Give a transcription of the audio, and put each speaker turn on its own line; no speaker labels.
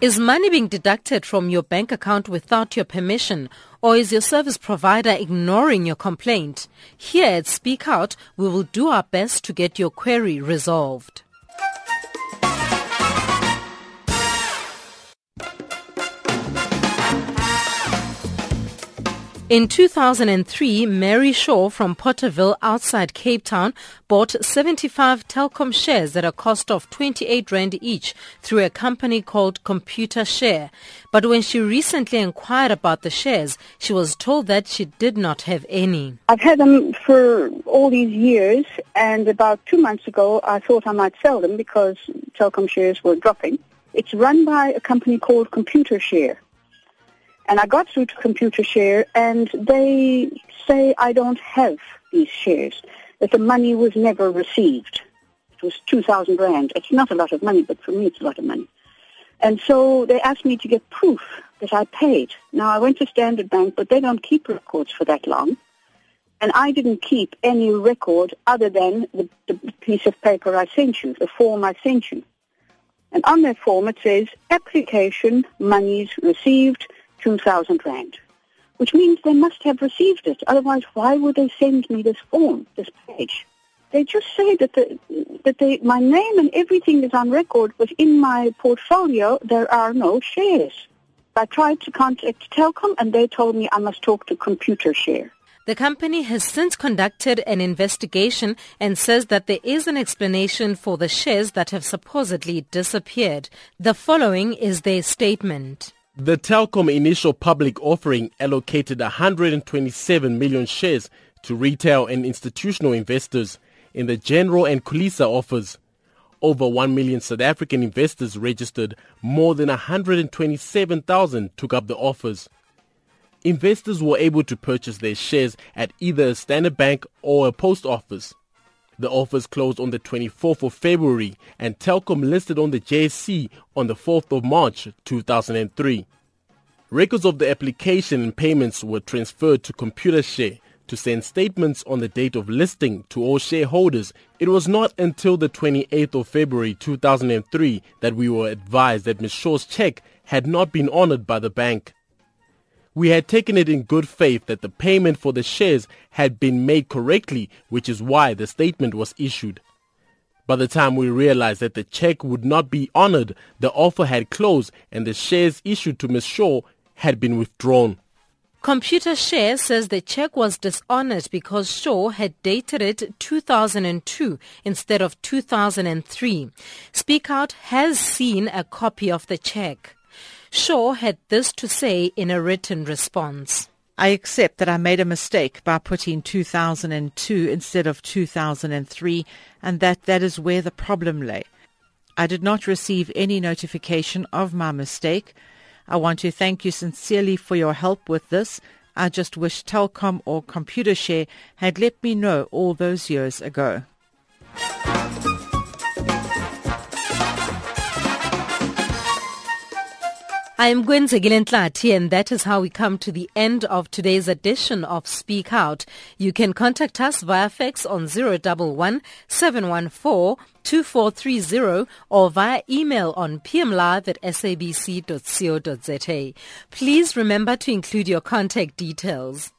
Is money being deducted from your bank account without your permission, or is your service provider ignoring your complaint? Here at Speak Out, we will do our best to get your query resolved. In 2003, Mary Shaw from Potterville outside Cape Town bought 75 Telkom shares at a cost of 28 Rand each through a company called Computershare. But when she recently inquired about the shares, she was told that she did not have any.
I've had them for all these years and about two months ago I thought I might sell them because Telkom shares were dropping. It's run by a company called Computershare. And I got through to Computershare and they say I don't have these shares, that the money was never received. It was 2,000 rand. It's not a lot of money, but for me it's a lot of money. And so they asked me to get proof that I paid. Now I went to Standard Bank, but they don't keep records for that long. And I didn't keep any record other than the, the piece of paper I sent you, the form I sent you. And on that form it says, application monies received 2,000 Rand, which means they must have received it. Otherwise, why would they send me this form, this page? They just say that the, that they, my name and everything is on record, but in my portfolio there are no shares. I tried to contact Telkom and they told me I must talk to Computershare.
The company has since conducted an investigation and says that there is an explanation for the shares that have supposedly disappeared. The following is their statement.
The Telkom initial public offering allocated 127 million shares to retail and institutional investors in the general and Khulisa offers. Over 1 million South African investors registered, more than 127,000 took up the offers. Investors were able to purchase their shares at either a Standard Bank or a post office. The offers closed on the 24th of February and Telkom listed on the JSE on the 4th of March 2003. Records of the application and payments were transferred to Computershare to send statements on the date of listing to all shareholders. It was not until the 28th of February 2003 that we were advised that Ms. Shaw's check had not been honored by the bank. We had taken it in good faith that the payment for the shares had been made correctly, which is why the statement was issued. By the time we realized that the check would not be honored, the offer had closed and the shares issued to Ms. Shaw had been withdrawn.
Computershare says the check was dishonored because Shaw had dated it 2002 instead of 2003. Speak Out has seen a copy of the check. Shaw had this to say in a written response.
I accept that I made a mistake by putting 2002 instead of 2003 and that that is where the problem lay. I did not receive any notification of my mistake. I want to thank you sincerely for your help with this. I just wish Telkom or Computershare had let me know all those years ago.
I am Gwenzegile Ntlati, and that is how we come to the end of today's edition of Speak Out. You can contact us via fax on 011 714 2430 or via email on pmlive at sabc.co.za. Please remember to include your contact details.